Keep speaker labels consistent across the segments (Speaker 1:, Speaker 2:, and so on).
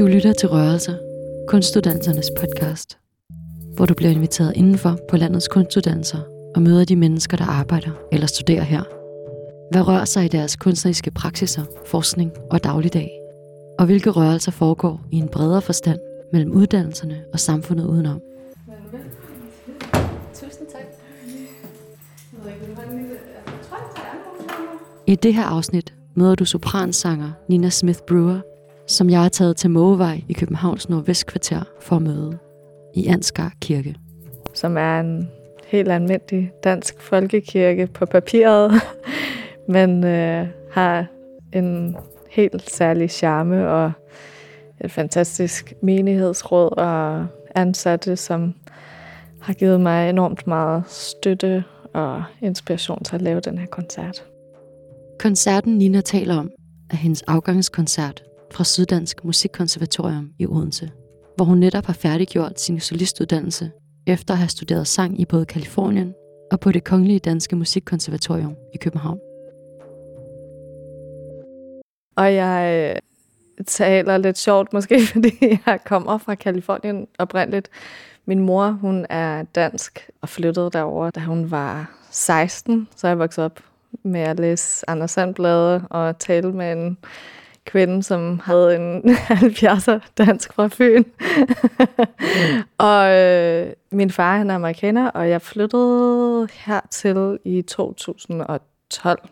Speaker 1: Du lytter til Rørelser, kunstuddannelsernes podcast, hvor du bliver inviteret indenfor på landets kunstuddannelser og møder de mennesker, der arbejder eller studerer her. Hvad rører sig i deres kunstneriske praksiser, forskning og dagligdag? Og hvilke rørelser foregår i en bredere forstand mellem uddannelserne og samfundet udenom?
Speaker 2: Tusind tak.
Speaker 1: I det her afsnit møder du sopransanger Nina Smith Brewer, som jeg har taget til Mågevej i Københavns Nordvestkvarter for at møde i Ansgar Kirke.
Speaker 2: Som er en helt almindelig dansk folkekirke på papiret, men øh, har en helt særlig charme og et fantastisk menighedsråd og ansatte, som har givet mig enormt meget støtte og inspiration til at lave den her koncert.
Speaker 1: Koncerten Nina taler om er hendes afgangskoncert fra Syddansk Musikkonservatorium i Odense, hvor hun netop har færdiggjort sin solistuddannelse efter at have studeret sang i både Kalifornien og på det Kongelige Danske Musikkonservatorium i København.
Speaker 2: Og jeg øh, taler lidt sjovt måske, fordi jeg kommer fra Kalifornien oprindeligt. Min mor, hun er dansk og flyttede derover, da hun var 16, så jeg voksede op med at læse Anders Sandblade og tale med en kvinde, som havde en 70'er dansk fra Fyn. og øh, min far, han er amerikaner, og jeg flyttede hertil i 2012.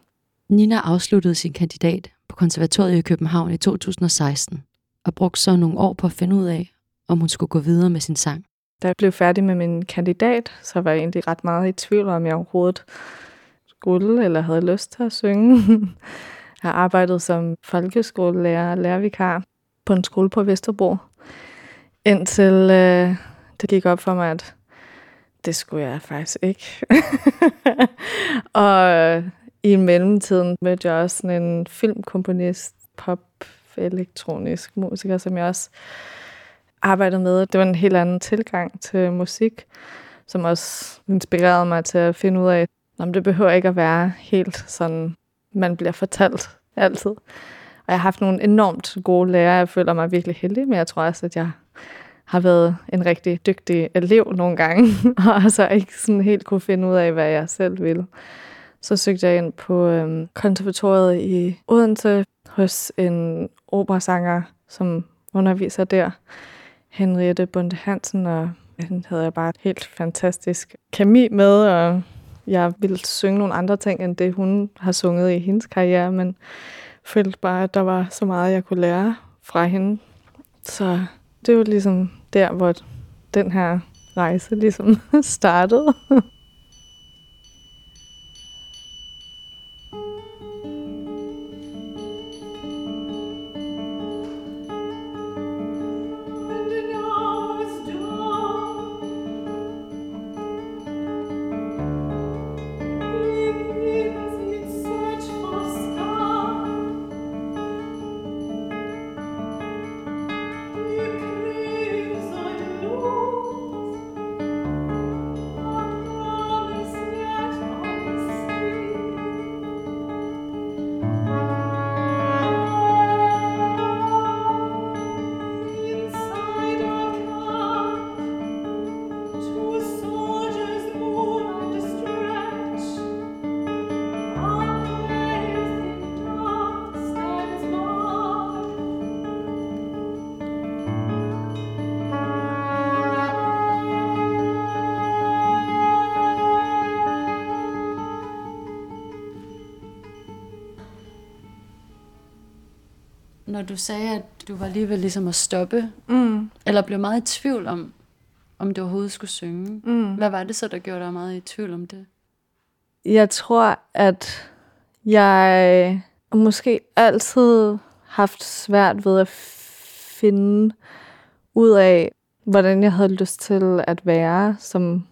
Speaker 1: Nina afsluttede sin kandidat på konservatoriet i København i 2016 og brugte så nogle år på at finde ud af, om hun skulle gå videre med sin sang.
Speaker 2: Da jeg blev færdig med min kandidat, så var jeg egentlig ret meget i tvivl om, jeg overhovedet skulle eller havde lyst til at synge. Jeg har arbejdet som folkeskolelærer og lærervikar på en skole på Vesterbro, indtil øh, det gik op for mig, at det skulle jeg faktisk ikke. og øh, i mellemtiden mødte jeg også sådan en filmkomponist, pop, elektronisk musiker, som jeg også arbejdede med. Det var en helt anden tilgang til musik, som også inspirerede mig til at finde ud af, om det behøver ikke at være helt sådan man bliver fortalt altid. Og jeg har haft nogle enormt gode lærere. Jeg føler mig virkelig heldig, men jeg tror også, at jeg har været en rigtig dygtig elev nogle gange, og altså ikke sådan helt kunne finde ud af, hvad jeg selv ville. Så søgte jeg ind på øhm, konservatoriet i Odense hos en operasanger, som underviser der, Henriette Bunde Hansen, og den havde jeg bare et helt fantastisk kemi med, og jeg ville synge nogle andre ting, end det hun har sunget i hendes karriere, men følte bare, at der var så meget, jeg kunne lære fra hende. Så det var ligesom der, hvor den her rejse ligesom startede.
Speaker 1: Når du sagde, at du var lige ved ligesom at stoppe,
Speaker 2: Mm.
Speaker 1: eller blev meget i tvivl om, om du overhovedet skulle synge.
Speaker 2: Mm.
Speaker 1: Hvad var det så, der gjorde dig meget i tvivl om det?
Speaker 2: Jeg tror, at jeg måske altid haft svært ved at finde ud af, hvordan jeg havde lyst til at være som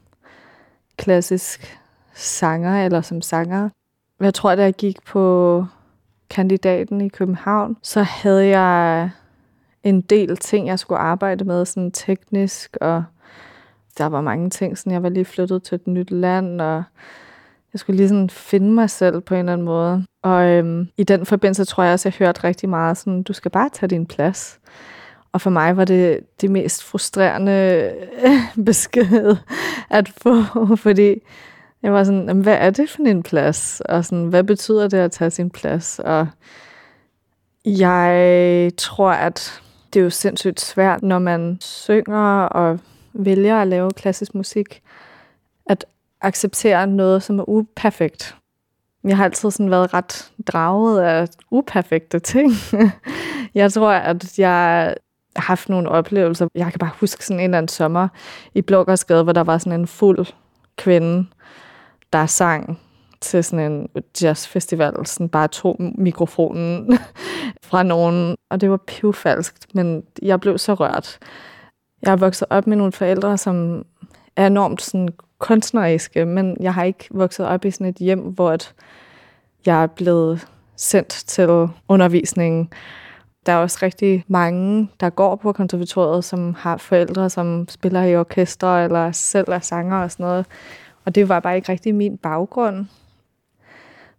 Speaker 2: klassisk sanger eller som sanger. Jeg tror, da jeg gik på kandidaten i København, så havde jeg en del ting, jeg skulle arbejde med, sådan teknisk, og der var mange ting, sådan jeg var lige flyttet til et nyt land, og jeg skulle lige sådan finde mig selv på en eller anden måde. Og øhm, i den forbindelse tror jeg også, jeg hørte rigtig meget sådan, du skal bare tage din plads. Og for mig var det det mest frustrerende besked at få, fordi jeg var sådan, hvad er det for en plads? Og sådan, hvad betyder det at tage sin plads? Og jeg tror, at det er jo sindssygt svært, når man synger og vælger at lave klassisk musik, at acceptere noget, som er uperfekt. Jeg har altid sådan været ret draget af uperfekte ting. jeg tror, at jeg har haft nogle oplevelser. Jeg kan bare huske sådan en eller anden sommer i Blågårdsgade, hvor der var sådan en fuld kvinde, der sang til sådan en jazzfestival, sådan bare tog mikrofonen fra nogen, og det var pivfalskt, men jeg blev så rørt. Jeg er vokset op med nogle forældre, som er enormt sådan kunstneriske, men jeg har ikke vokset op i sådan et hjem, hvor at jeg er blevet sendt til undervisningen. Der er også rigtig mange, der går på konservatoriet, som har forældre, som spiller i orkester eller selv er sanger og sådan noget. Og det var bare ikke rigtig min baggrund.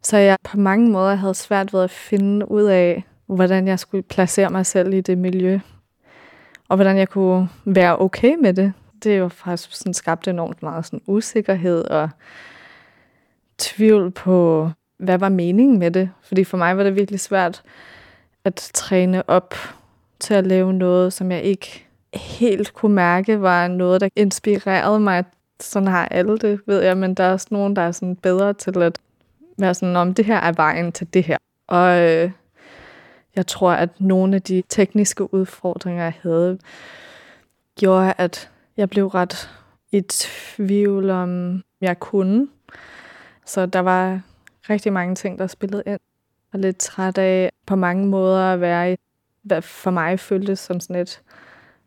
Speaker 2: Så jeg på mange måder havde svært ved at finde ud af, hvordan jeg skulle placere mig selv i det miljø. Og hvordan jeg kunne være okay med det. Det var faktisk sådan skabt enormt meget sådan usikkerhed og tvivl på, hvad var meningen med det. Fordi for mig var det virkelig svært at træne op til at lave noget, som jeg ikke helt kunne mærke var noget, der inspirerede mig. Sådan har alle det, ved jeg, men der er også nogen, der er sådan bedre til at være sådan, om det her er vejen til det her. Og øh, jeg tror, at nogle af de tekniske udfordringer, jeg havde, gjorde, at jeg blev ret i tvivl om, jeg kunne. Så der var rigtig mange ting, der spillede ind. Og lidt træt af på mange måder at være i, hvad for mig føltes som sådan et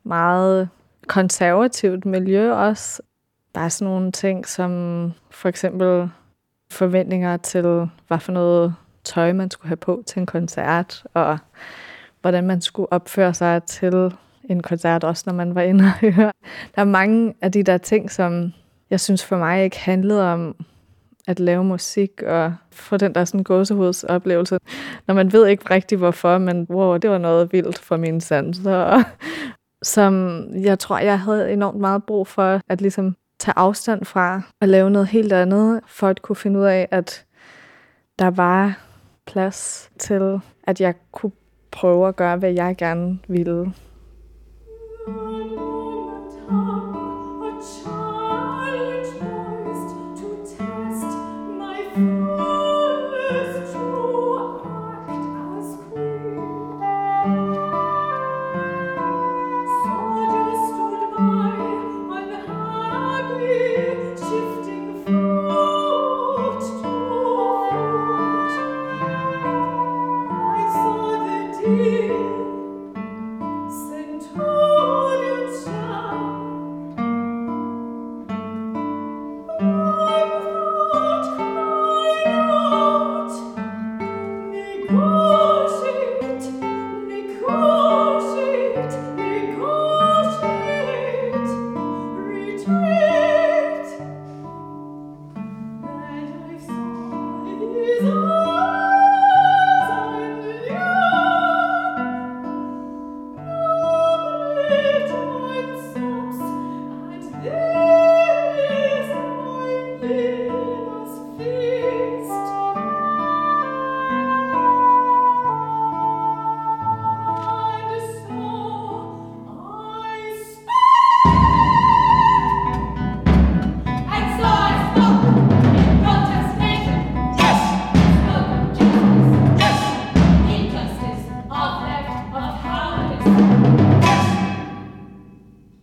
Speaker 2: meget konservativt miljø også. Bare sådan nogle ting som for eksempel forventninger til, hvad for noget tøj man skulle have på til en koncert, og hvordan man skulle opføre sig til en koncert, også når man var inde og høre. Der er mange af de der ting, som jeg synes for mig ikke handlede om at lave musik og få den der sådan gåsehudsoplevelse, når man ved ikke rigtig hvorfor, men wow, det var noget vildt for mine sanser. Som jeg tror, jeg havde enormt meget brug for at ligesom tage afstand fra og lave noget helt andet, for at kunne finde ud af, at der var plads til, at jeg kunne prøve at gøre, hvad jeg gerne ville.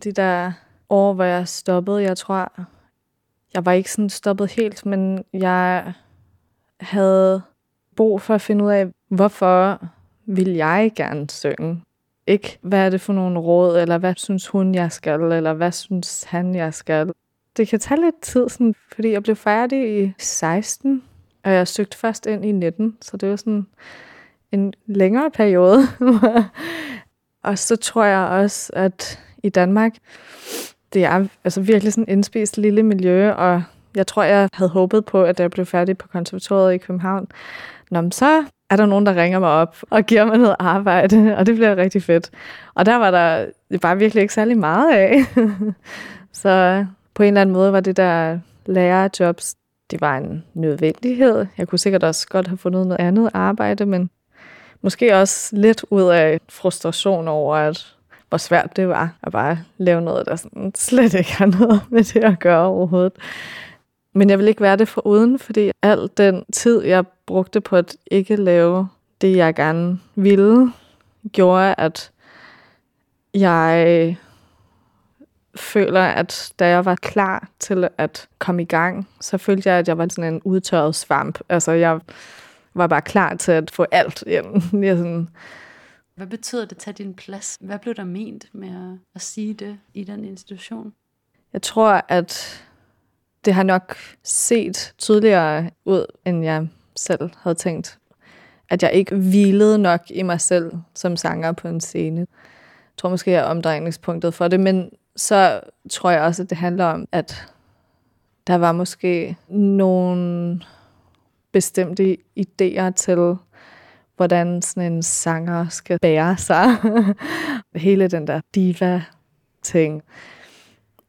Speaker 2: De der år, hvor jeg stoppede, jeg tror, jeg var ikke sådan stoppet helt, men jeg havde brug for at finde ud af, hvorfor vil jeg gerne synge. Ikke, hvad er det for nogle råd, eller hvad synes hun, jeg skal, eller hvad synes han, jeg skal. Det kan tage lidt tid, sådan, fordi jeg blev færdig i 16, og jeg søgte først ind i 19, så det var sådan en længere periode. og så tror jeg også, at i Danmark. Det er altså virkelig sådan indspist lille miljø, og jeg tror, jeg havde håbet på, at jeg blev færdig på konservatoriet i København. Nå, men så er der nogen, der ringer mig op og giver mig noget arbejde, og det bliver rigtig fedt. Og der var der bare virkelig ikke særlig meget af. så på en eller anden måde var det der lærerjobs, det var en nødvendighed. Jeg kunne sikkert også godt have fundet noget andet arbejde, men måske også lidt ud af frustration over, at hvor svært det var at bare lave noget, der sådan slet ikke har noget med det at gøre overhovedet. Men jeg vil ikke være det for uden, fordi al den tid, jeg brugte på at ikke lave det, jeg gerne ville, gjorde, at jeg føler, at da jeg var klar til at komme i gang, så følte jeg, at jeg var sådan en udtørret svamp. Altså, jeg var bare klar til at få alt ind. Jeg sådan,
Speaker 1: hvad betyder det at tage din plads? Hvad blev der ment med at, at sige det i den institution?
Speaker 2: Jeg tror, at det har nok set tydeligere ud, end jeg selv havde tænkt. At jeg ikke hvilede nok i mig selv som sanger på en scene. Jeg tror måske, jeg er omdrejningspunktet for det, men så tror jeg også, at det handler om, at der var måske nogle bestemte idéer til, hvordan sådan en sanger skal bære sig. Hele den der diva-ting.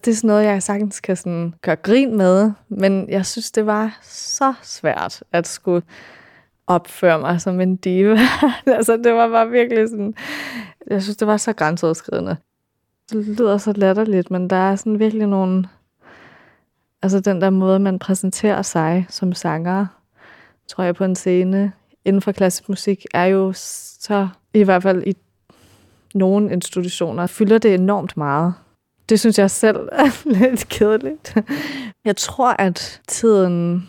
Speaker 2: Det er sådan noget, jeg sagtens kan sådan gøre grin med, men jeg synes, det var så svært at skulle opføre mig som en diva. altså, det var bare virkelig sådan... Jeg synes, det var så grænseoverskridende. Det lyder så latterligt, men der er sådan virkelig nogle... Altså den der måde, man præsenterer sig som sanger, tror jeg på en scene inden for klassisk musik, er jo så, i hvert fald i nogle institutioner, fylder det enormt meget. Det synes jeg selv er lidt kedeligt. Jeg tror, at tiden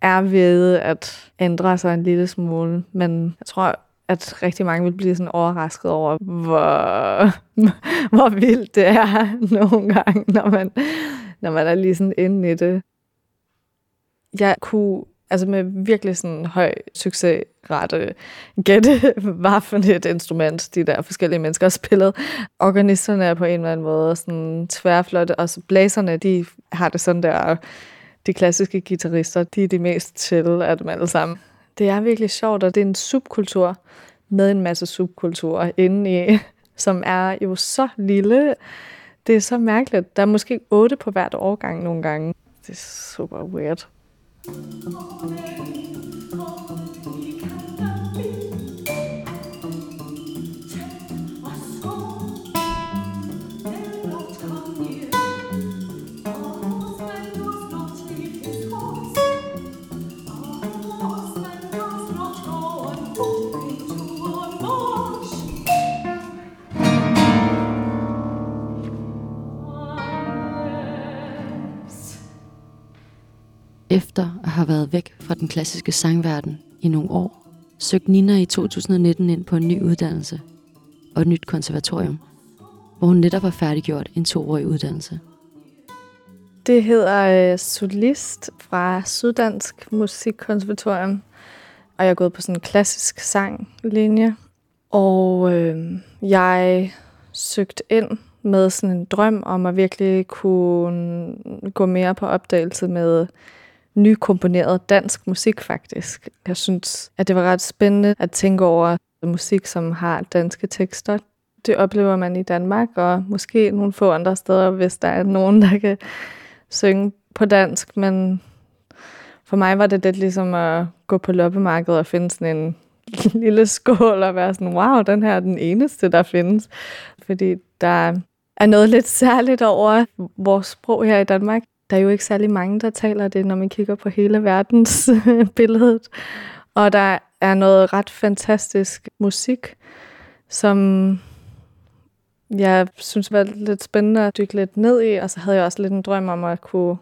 Speaker 2: er ved at ændre sig en lille smule, men jeg tror, at rigtig mange vil blive sådan overrasket over, hvor, hvor vildt det er nogle gange, når man, når man er lige sådan inde i det. Jeg kunne altså med virkelig sådan høj succesrate gætte, hvad for et instrument de der forskellige mennesker har spillet. Organisterne er på en eller anden måde sådan tværflotte, og så blæserne, de har det sådan der, de klassiske guitarister, de er de mest chill af dem alle sammen. Det er virkelig sjovt, og det er en subkultur med en masse subkulturer inde i, som er jo så lille. Det er så mærkeligt. Der er måske otte på hvert årgang nogle gange. Det er super weird.
Speaker 1: Oh, Efter at have været væk fra den klassiske sangverden i nogle år, søgte Nina i 2019 ind på en ny uddannelse og et nyt konservatorium, hvor hun netop har færdiggjort en toårig uddannelse.
Speaker 2: Det hedder øh, Solist fra Syddansk Musikkonservatorium, og jeg er gået på sådan en klassisk sanglinje. Og øh, jeg søgte ind med sådan en drøm om at virkelig kunne gå mere på opdagelse med nykomponeret dansk musik faktisk. Jeg synes, at det var ret spændende at tænke over musik, som har danske tekster. Det oplever man i Danmark, og måske nogle få andre steder, hvis der er nogen, der kan synge på dansk. Men for mig var det lidt ligesom at gå på loppemarkedet og finde sådan en lille skål og være sådan, wow, den her er den eneste, der findes. Fordi der er noget lidt særligt over vores sprog her i Danmark der er jo ikke særlig mange, der taler det, når man kigger på hele verdens billedet. Og der er noget ret fantastisk musik, som jeg synes var lidt spændende at dykke lidt ned i, og så havde jeg også lidt en drøm om at kunne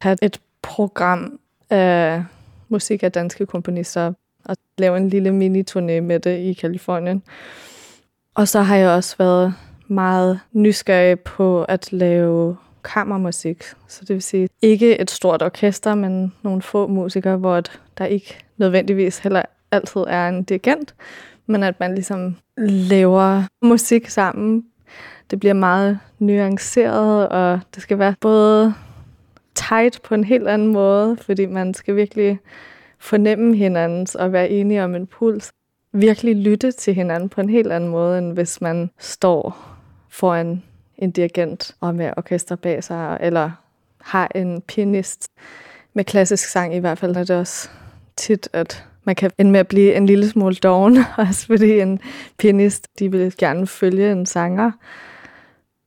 Speaker 2: have et program af musik af danske komponister og lave en lille mini-turné med det i Kalifornien. Og så har jeg også været meget nysgerrig på at lave kammermusik. Så det vil sige ikke et stort orkester, men nogle få musikere, hvor der ikke nødvendigvis heller altid er en dirigent, men at man ligesom laver musik sammen. Det bliver meget nuanceret, og det skal være både tight på en helt anden måde, fordi man skal virkelig fornemme hinandens og være enige om en puls. Virkelig lytte til hinanden på en helt anden måde, end hvis man står foran en dirigent og med orkester bag sig, eller har en pianist med klassisk sang i hvert fald, er det også tit, at man kan ende med at blive en lille smule doven, også fordi en pianist, de vil gerne følge en sanger.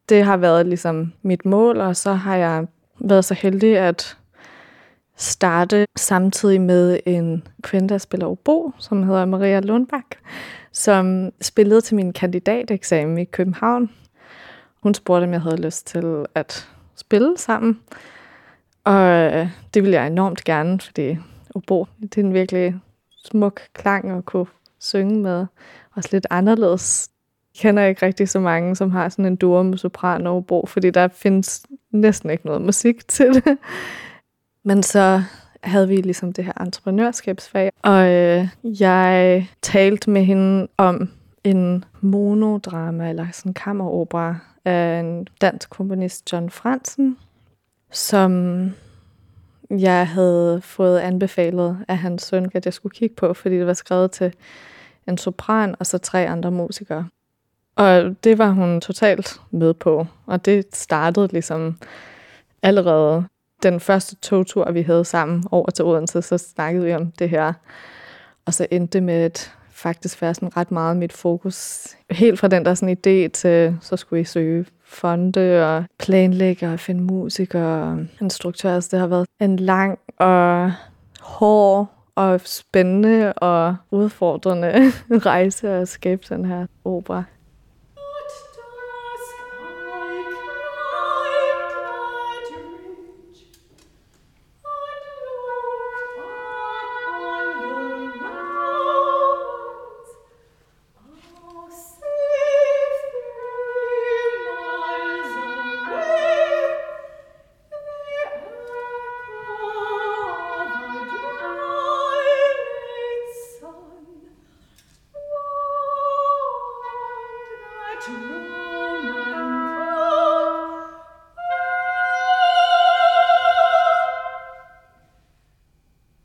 Speaker 2: Det har været ligesom mit mål, og så har jeg været så heldig at starte samtidig med en kvinde, der spiller obo, som hedder Maria Lundbak, som spillede til min kandidateksamen i København. Hun spurgte, om jeg havde lyst til at spille sammen. Og øh, det ville jeg enormt gerne, fordi obo, det er en virkelig smuk klang at kunne synge med. Også lidt anderledes. Jeg kender ikke rigtig så mange, som har sådan en duo med sopran og obo, fordi der findes næsten ikke noget musik til det. Men så havde vi ligesom det her entreprenørskabsfag, og øh, jeg talte med hende om en monodrama, eller sådan en kammeropera, af en dansk komponist, John Fransen, som jeg havde fået anbefalet af hans søn, at jeg skulle kigge på, fordi det var skrevet til en sopran og så tre andre musikere. Og det var hun totalt med på, og det startede ligesom allerede den første togtur, vi havde sammen over til Odense, så snakkede vi om det her. Og så endte det med at faktisk være sådan ret meget mit fokus. Helt fra den der sådan idé til, så skulle I søge fonde og planlægge og finde musikere og instruktører. Altså det har været en lang og hård og spændende og udfordrende rejse at skabe den her opera.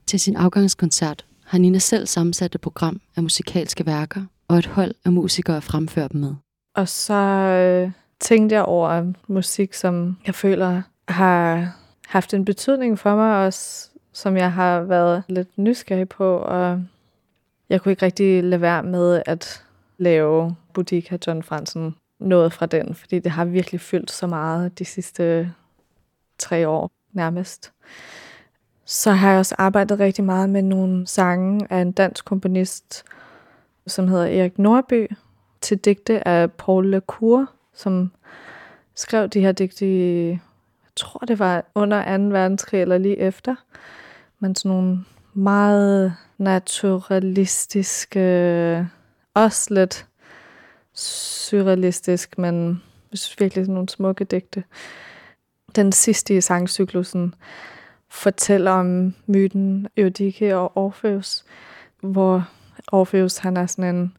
Speaker 1: Til sin afgangskoncert har Nina selv sammensat et program af musikalske værker og et hold af musikere fremfører dem med.
Speaker 2: Og så øh, tænkte jeg over musik, som jeg føler har haft en betydning for mig, også som jeg har været lidt nysgerrig på, og jeg kunne ikke rigtig lade være med at lave Boutique John Fransen noget fra den, fordi det har virkelig fyldt så meget de sidste tre år nærmest. Så har jeg også arbejdet rigtig meget med nogle sange af en dansk komponist, som hedder Erik Norby, til digte af Paul Lecour, som skrev de her digte i, jeg tror det var under 2. verdenskrig eller lige efter, men sådan nogle meget naturalistiske, også lidt surrealistisk, men jeg synes virkelig sådan nogle smukke digte. Den sidste i sangcyklusen fortæller om myten Eurydike og Orpheus, hvor Orpheus han er sådan en,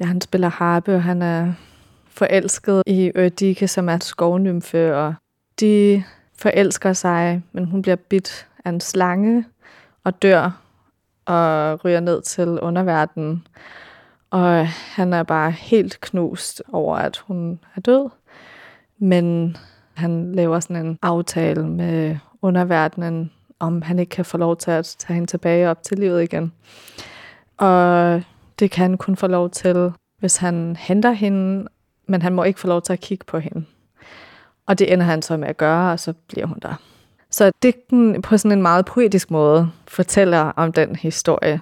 Speaker 2: ja han spiller harpe, og han er forelsket i Eurydike, som er skovnymfe, og de forelsker sig, men hun bliver bidt af en slange og dør og ryger ned til underverdenen. Og han er bare helt knust over, at hun er død. Men han laver sådan en aftale med underverdenen, om han ikke kan få lov til at tage hende tilbage op til livet igen. Og det kan han kun få lov til, hvis han henter hende, men han må ikke få lov til at kigge på hende. Og det ender han så med at gøre, og så bliver hun der. Så digten på sådan en meget poetisk måde fortæller om den historie.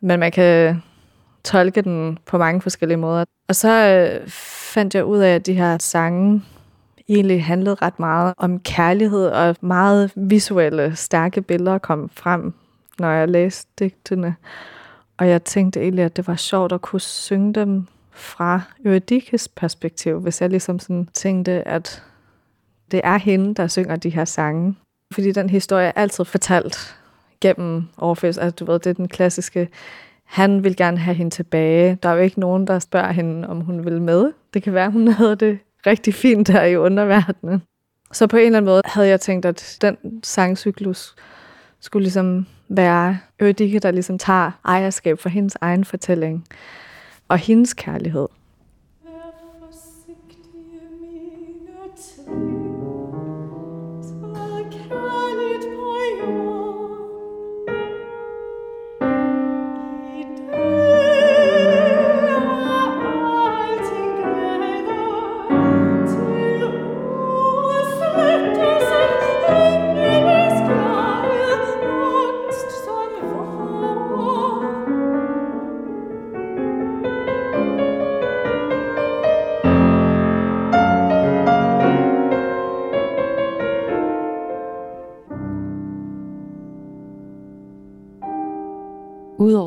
Speaker 2: Men man kan tolke den på mange forskellige måder. Og så øh, fandt jeg ud af, at de her sange egentlig handlede ret meget om kærlighed, og meget visuelle, stærke billeder kom frem, når jeg læste digtene. Og jeg tænkte egentlig, at det var sjovt at kunne synge dem fra Eurydikes perspektiv, hvis jeg ligesom sådan tænkte, at det er hende, der synger de her sange. Fordi den historie er altid fortalt gennem Orpheus. Altså, du ved, det er den klassiske, han vil gerne have hende tilbage. Der er jo ikke nogen, der spørger hende, om hun vil med. Det kan være, hun havde det rigtig fint der i underverdenen. Så på en eller anden måde havde jeg tænkt, at den sangcyklus skulle ligesom være Ødike, der ligesom tager ejerskab for hendes egen fortælling og hendes kærlighed.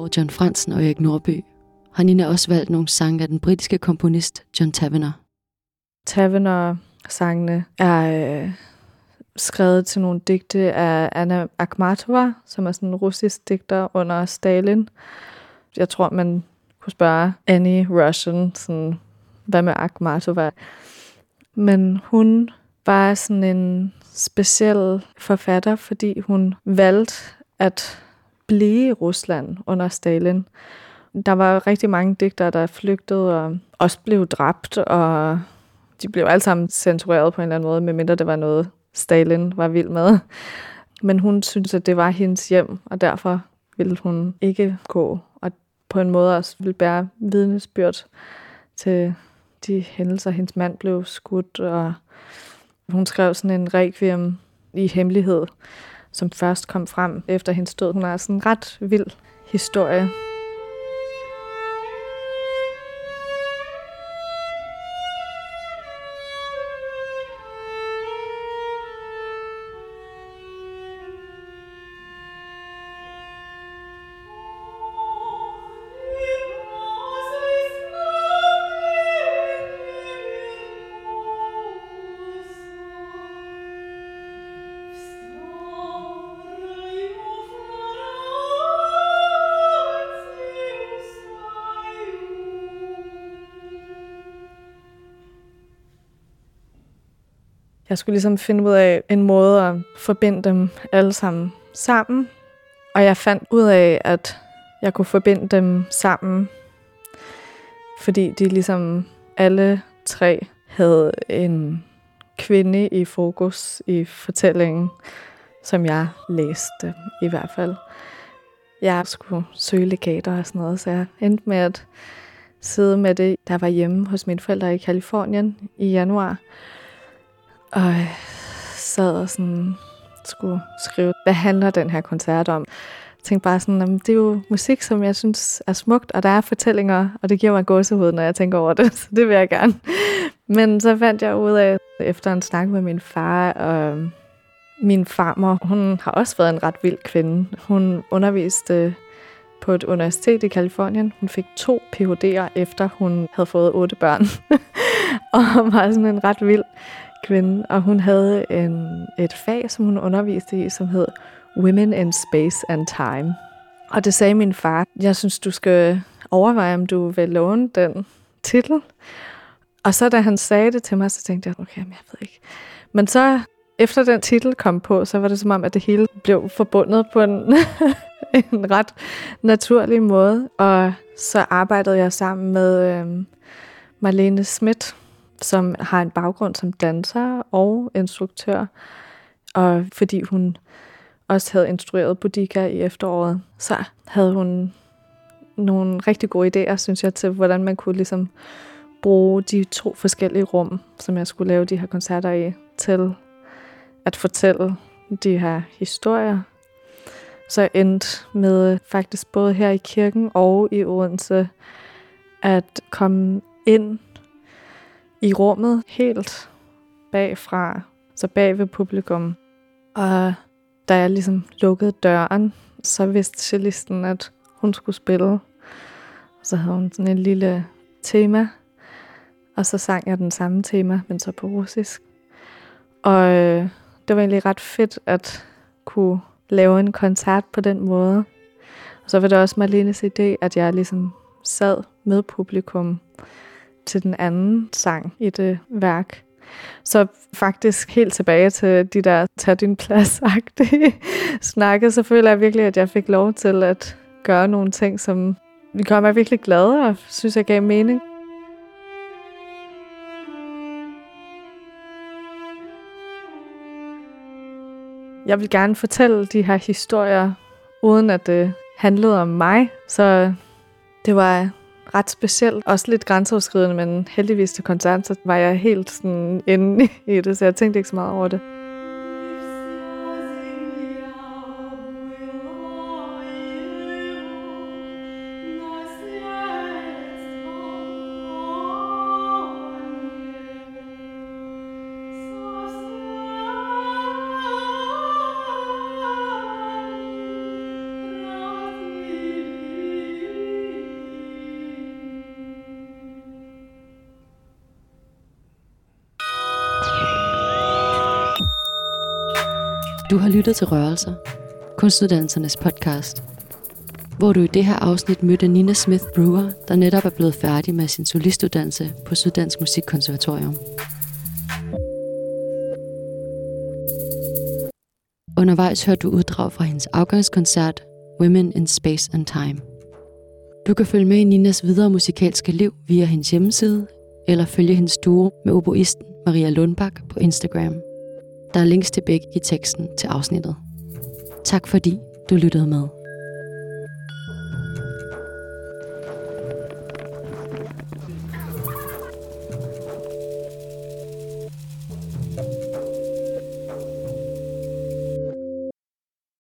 Speaker 1: Udover John Fransen og Erik Norby, har Nina også valgt nogle sange af den britiske komponist John Tavener.
Speaker 2: Tavener-sangene er øh, skrevet til nogle digte af Anna Akhmatova, som er sådan en russisk digter under Stalin. Jeg tror, man kunne spørge Annie Russian, sådan, hvad med Akhmatova? Men hun var sådan en speciel forfatter, fordi hun valgte at blive i Rusland under Stalin. Der var rigtig mange digtere, der flygtede og også blev dræbt, og de blev alle sammen censureret på en eller anden måde, medmindre det var noget, Stalin var vild med. Men hun syntes, at det var hendes hjem, og derfor ville hun ikke gå, og på en måde også ville bære vidnesbyrd til de hændelser. Hendes mand blev skudt, og hun skrev sådan en requiem i hemmelighed, som først kom frem efter hendes død. Hun har sådan en ret vild historie. Jeg skulle ligesom finde ud af en måde at forbinde dem alle sammen sammen. Og jeg fandt ud af, at jeg kunne forbinde dem sammen, fordi de ligesom alle tre havde en kvinde i fokus i fortællingen, som jeg læste i hvert fald. Jeg skulle søge legater og sådan noget, så jeg endte med at sidde med det, der var hjemme hos mine forældre i Kalifornien i januar. Og jeg sad og sådan skulle skrive, hvad handler den her koncert om? Jeg tænkte bare sådan, at det er jo musik, som jeg synes er smukt, og der er fortællinger, og det giver mig gåsehud, når jeg tænker over det, så det vil jeg gerne. Men så fandt jeg ud af, efter en snak med min far og min farmor, hun har også været en ret vild kvinde. Hun underviste på et universitet i Kalifornien. Hun fik to PhD'er, efter hun havde fået otte børn. og var sådan en ret vild kvinde, og hun havde en, et fag, som hun underviste i, som hed Women in Space and Time. Og det sagde min far, jeg synes, du skal overveje, om du vil låne den titel. Og så da han sagde det til mig, så tænkte jeg, okay, men jeg ved ikke. Men så efter den titel kom på, så var det som om, at det hele blev forbundet på en, en ret naturlig måde. Og så arbejdede jeg sammen med øh, Marlene Schmidt, som har en baggrund som danser og instruktør. Og fordi hun også havde instrueret Boudica i efteråret, så havde hun nogle rigtig gode idéer, synes jeg, til hvordan man kunne ligesom bruge de to forskellige rum, som jeg skulle lave de her koncerter i, til at fortælle de her historier. Så jeg endte med faktisk både her i kirken og i Odense at komme ind i rummet helt bagfra, så bag ved publikum. Og da jeg ligesom lukkede døren, så vidste cellisten, at hun skulle spille. Så havde hun sådan en lille tema, og så sang jeg den samme tema, men så på russisk. Og øh, det var egentlig ret fedt at kunne lave en koncert på den måde. Og så var det også Marlenes idé, at jeg ligesom sad med publikum til den anden sang i det værk. Så faktisk helt tilbage til de der tag din plads snakke, så føler jeg virkelig, at jeg fik lov til at gøre nogle ting, som vi gør mig virkelig glad og synes, jeg gav mening. Jeg vil gerne fortælle de her historier, uden at det handlede om mig. Så det var ret specielt. Også lidt grænseoverskridende, men heldigvis til koncerten, så var jeg helt sådan inde i det, så jeg tænkte ikke så meget over det.
Speaker 1: Du har lyttet til Rørelser, kunstuddannelsernes podcast, hvor du i det her afsnit mødte Nina Smith Brewer, der netop er blevet færdig med sin solistuddannelse på Syddansk Musikkonservatorium. Undervejs hørte du uddrag fra hendes afgangskoncert Women in Space and Time. Du kan følge med i Ninas videre musikalske liv via hendes hjemmeside, eller følge hendes duo med oboisten Maria Lundbak på Instagram – der er links til begge i teksten til afsnittet. Tak fordi du lyttede med.